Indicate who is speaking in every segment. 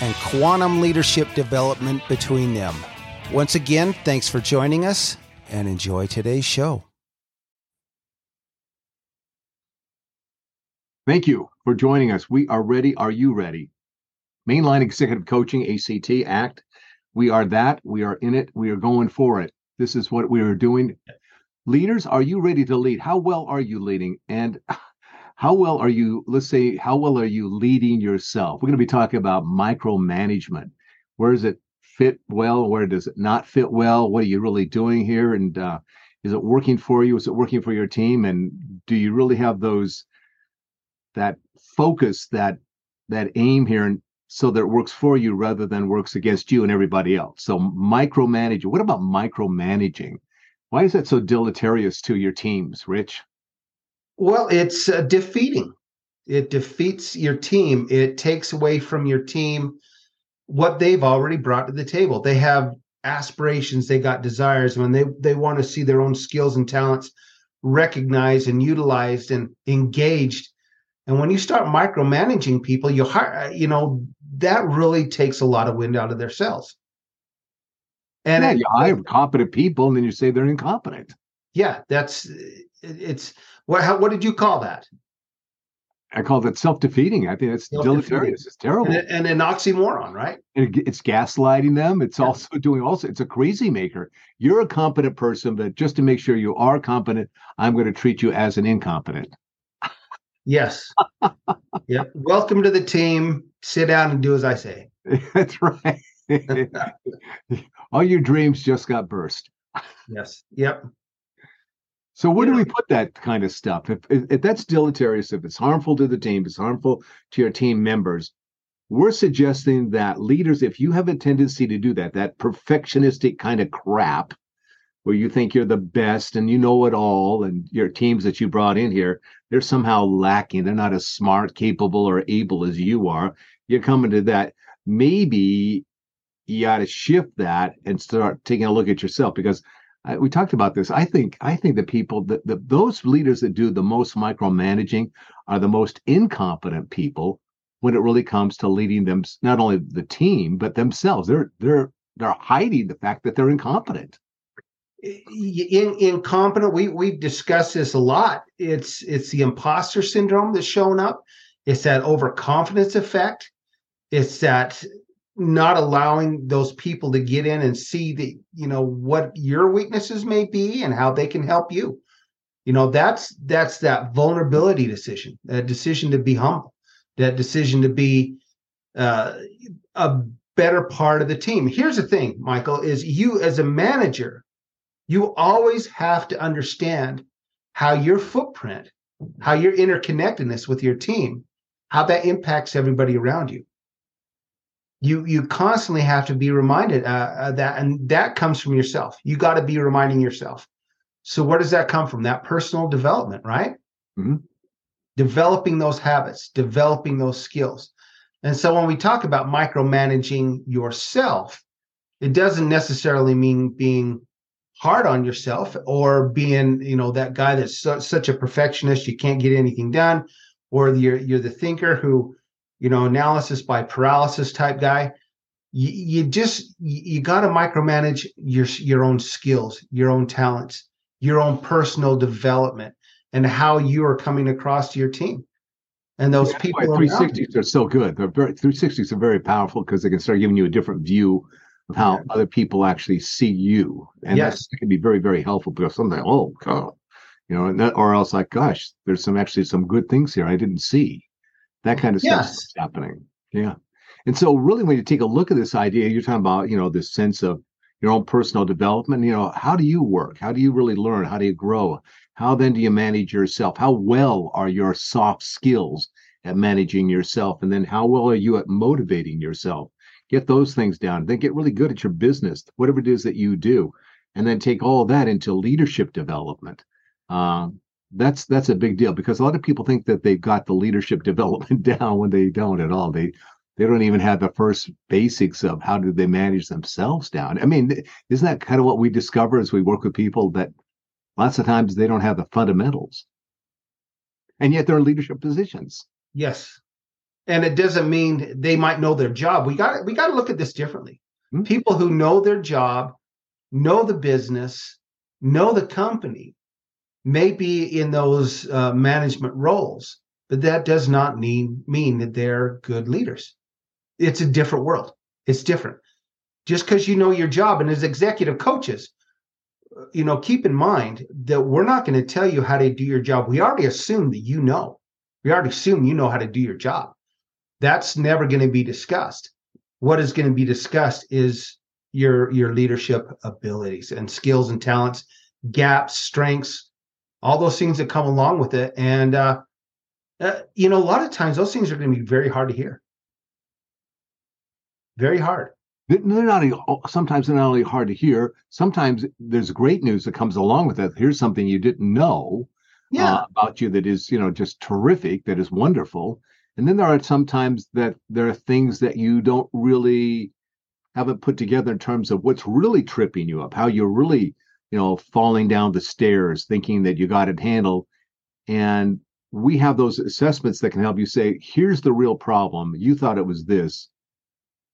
Speaker 1: and quantum leadership development between them. Once again, thanks for joining us and enjoy today's show.
Speaker 2: Thank you for joining us. We are ready. Are you ready? Mainline Executive Coaching, ACT, ACT. We are that. We are in it. We are going for it. This is what we are doing. Leaders, are you ready to lead? How well are you leading? And how well are you, let's say, how well are you leading yourself? We're going to be talking about micromanagement. Where does it fit well? Where does it not fit well? What are you really doing here? And uh, is it working for you? Is it working for your team? And do you really have those, that focus, that that aim here and so that it works for you rather than works against you and everybody else. So micromanaging. What about micromanaging? Why is that so deleterious to your teams, Rich?
Speaker 3: Well, it's uh, defeating. It defeats your team. It takes away from your team what they've already brought to the table. They have aspirations, they got desires, when they they want to see their own skills and talents recognized and utilized and engaged. And when you start micromanaging people, you hire, you know, that really takes a lot of wind out of their sails.
Speaker 2: And yeah, you hire competent people, and then you say they're incompetent.
Speaker 3: Yeah, that's it's what how, what did you call that?
Speaker 2: I call that self-defeating. I think it's deleterious. It's terrible.
Speaker 3: And, and, an oxymoron, right?
Speaker 2: And it's gaslighting them. It's yeah. also doing also. It's a crazy maker. You're a competent person, but just to make sure you are competent, I'm going to treat you as an incompetent.
Speaker 3: Yes. yep. Welcome to the team. Sit down and do as I say.
Speaker 2: That's right. All your dreams just got burst.
Speaker 3: Yes. Yep.
Speaker 2: So where do we put that kind of stuff? If, if, if that's deleterious, if it's harmful to the team, it's harmful to your team members, we're suggesting that leaders, if you have a tendency to do that, that perfectionistic kind of crap, where you think you're the best and you know it all, and your teams that you brought in here, they're somehow lacking. They're not as smart, capable, or able as you are. You're coming to that. Maybe you got to shift that and start taking a look at yourself because I, we talked about this. I think I think the people that the, those leaders that do the most micromanaging are the most incompetent people when it really comes to leading them not only the team but themselves. They're they're they're hiding the fact that they're incompetent.
Speaker 3: In, incompetent. We we've discussed this a lot. It's it's the imposter syndrome that's showing up. It's that overconfidence effect. It's that not allowing those people to get in and see the you know what your weaknesses may be and how they can help you. You know that's that's that vulnerability decision that decision to be humble that decision to be uh, a better part of the team. Here's the thing michael is you as a manager you always have to understand how your footprint how your interconnectedness with your team how that impacts everybody around you you you constantly have to be reminded uh, uh, that and that comes from yourself. You got to be reminding yourself. So where does that come from? That personal development right? Mm-hmm. developing those habits developing those skills. And so when we talk about micromanaging yourself it doesn't necessarily mean being hard on yourself or being you know that guy that's su- such a perfectionist you can't get anything done or you're you're the thinker who you know, analysis by paralysis type guy. You, you just you, got to micromanage your your own skills, your own talents, your own personal development, and how you are coming across to your team. and those
Speaker 2: That's
Speaker 3: people
Speaker 2: why
Speaker 3: around
Speaker 2: 360s are so good. They're very 360s are very powerful because they can start giving you a different view of how
Speaker 3: Yeah.
Speaker 2: other people actually see you, and
Speaker 3: Yes.
Speaker 2: that's, that can be very very helpful because something oh God, you know, and that, or else like gosh, there's some actually some good things here I didn't see. That kind of stuff is happening. Yeah, and so really when you take a look at this idea, you're talking about you know this sense of your own personal development. You know, how do you work? How do you really learn? How do you grow? How then do you manage yourself? How well are your soft skills at managing yourself? And then how well are you at motivating yourself? Get those things down. Then get really good at your business, whatever it is that you do, and then take all that into leadership development. Um, that's that's a big deal because a lot of people think that they've got the leadership development down when they don't at all. They they don't even have the first basics of how do they manage themselves down. I mean, isn't that kind of what we discover as we work with people that lots of times they don't have the fundamentals, and yet they're in leadership positions.
Speaker 3: Yes. And it doesn't mean they might know their job. We got we got to look at this differently.
Speaker 2: Hmm.
Speaker 3: People who know their job, know the business, know the company, may be in those uh, management roles, but that does not mean mean that they're good leaders. It's a different world. It's different. Just because you know your job, and as executive coaches, you know, keep in mind that we're not going to tell you how to do your job. We already assume that you know. We already assume you know how to do your job. That's never going to be discussed. What is going to be discussed is your your leadership abilities and skills and talents, gaps, strengths, all those things that come along with it. And uh, uh, you know, a lot of times those things are going to be very hard to hear. Very hard.
Speaker 2: They're not sometimes they're not only hard to hear. Sometimes there's great news that comes along with it. Here's something you didn't know
Speaker 3: Yeah.
Speaker 2: uh, about you that is, you know, just terrific. That is wonderful. And then there are sometimes that there are things that you don't really haven't put together in terms of what's really tripping you up, how you're really, you know, falling down the stairs, thinking that you got it handled. And we have those assessments that can help you say, here's the real problem. You thought it was this,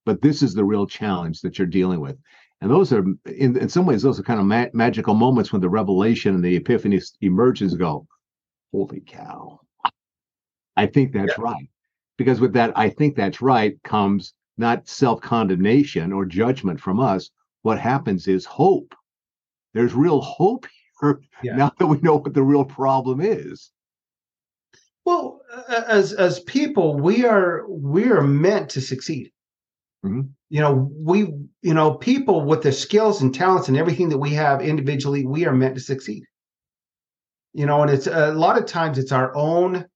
Speaker 2: but this is the real challenge that you're dealing with. And those are, in, in some ways, those are kind of ma- magical moments when the revelation and the epiphany emerges. Go, holy cow! I think that's right. Because with that, I think that's right comes not self condemnation or judgment from us. What happens is hope. There's real hope here
Speaker 3: Yeah.
Speaker 2: now that we know what the real problem is.
Speaker 3: Well, as as people, we are we are meant to succeed.
Speaker 2: Mhm.
Speaker 3: You know, we you know people with the skills and talents and everything that we have individually, we are meant to succeed. You know, and it's a lot of times it's our own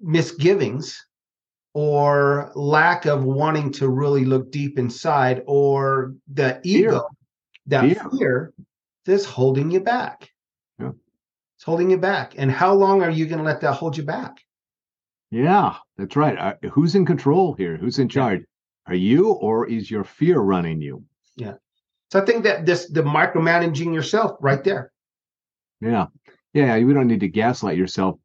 Speaker 3: misgivings or lack of wanting to really look deep inside or the ego, that
Speaker 2: Fear.
Speaker 3: fear that's holding you back.
Speaker 2: Yeah.
Speaker 3: It's holding you back. And how long are you going to let that hold you back?
Speaker 2: Yeah, that's right. Uh, who's in control here? Who's in charge? Are you or is your fear running you? Yeah.
Speaker 3: So I think that this the micromanaging yourself right there.
Speaker 2: Yeah. Yeah. You don't need to gaslight yourself.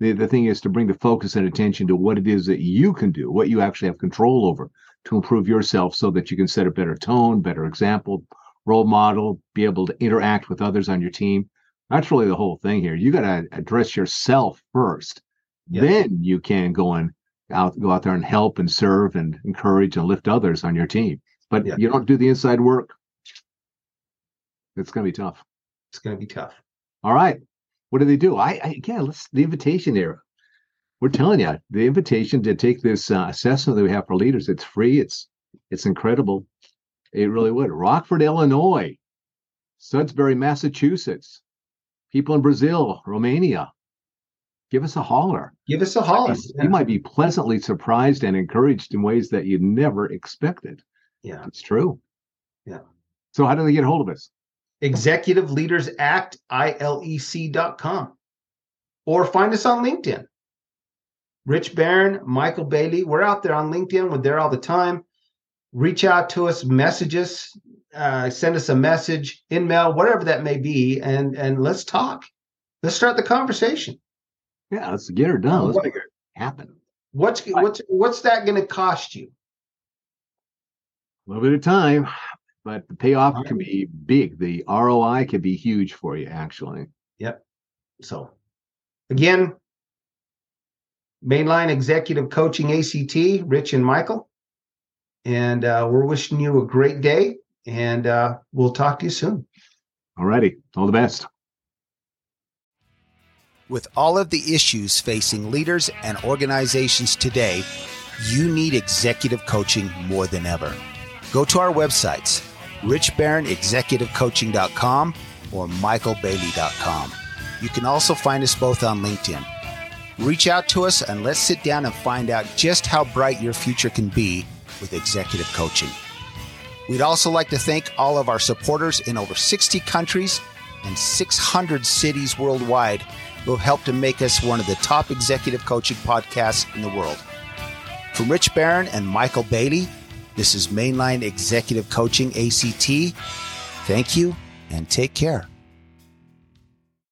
Speaker 2: The, the thing is to bring the focus and attention to what it is that you can do, what you actually have control over to improve yourself so that you can set a better tone, better example, role model, be able to interact with others on your team. That's really the whole thing here. You got to address yourself first.
Speaker 3: Yeah.
Speaker 2: Then you can go and out, go out there and help and serve and encourage and lift others on your team. But
Speaker 3: Yeah.
Speaker 2: you don't do the inside work. It's going to be tough.
Speaker 3: It's going to be tough.
Speaker 2: All right. What do they do? I, I again, let's the invitation there. We're telling you the invitation to take this uh, assessment that we have for leaders. It's free. It's it's incredible. It really would. Rockford, Illinois, Sudbury, Massachusetts, people in Brazil, Romania. Give us a holler.
Speaker 3: Give us a holler.
Speaker 2: You might be pleasantly surprised and encouraged in ways that you never expected.
Speaker 3: Yeah.
Speaker 2: It's true.
Speaker 3: Yeah.
Speaker 2: So how do they get a hold of us?
Speaker 3: Executive Leaders Act, ILEC.com. Or find us on LinkedIn. Rich Barron, Michael Bailey. We're out there on LinkedIn. We're there all the time. Reach out to us, message us, uh, send us a message, email, whatever that may be, and and let's talk. Let's start the conversation.
Speaker 2: Yeah, let's get her done. Let's
Speaker 3: What-
Speaker 2: make it happen.
Speaker 3: What's what's what's that going to cost you?
Speaker 2: A little bit of time, but the payoff can be big. The ROI can be huge for you, actually. Yep.
Speaker 3: So, again,
Speaker 4: Mainline Executive Coaching ACT, Rich and Michael. And uh, we're wishing you a great day, and uh, we'll talk to you soon.
Speaker 2: All righty. All the best.
Speaker 3: With all of the issues facing leaders and organizations today, you need executive coaching more than ever. Go to our websites, richbarronexecutivecoaching.com or michaelbailey.com. You can also find us both on LinkedIn. Reach out to us and let's sit down and find out just how bright your future can be with executive coaching. We'd also like to thank all of our supporters in over 60 countries and 600 cities worldwide who have helped to make us one of the top executive coaching podcasts in the world. From Rich Barron and Michael Bailey, this is Mainline Executive Coaching ACT. Thank you and take care.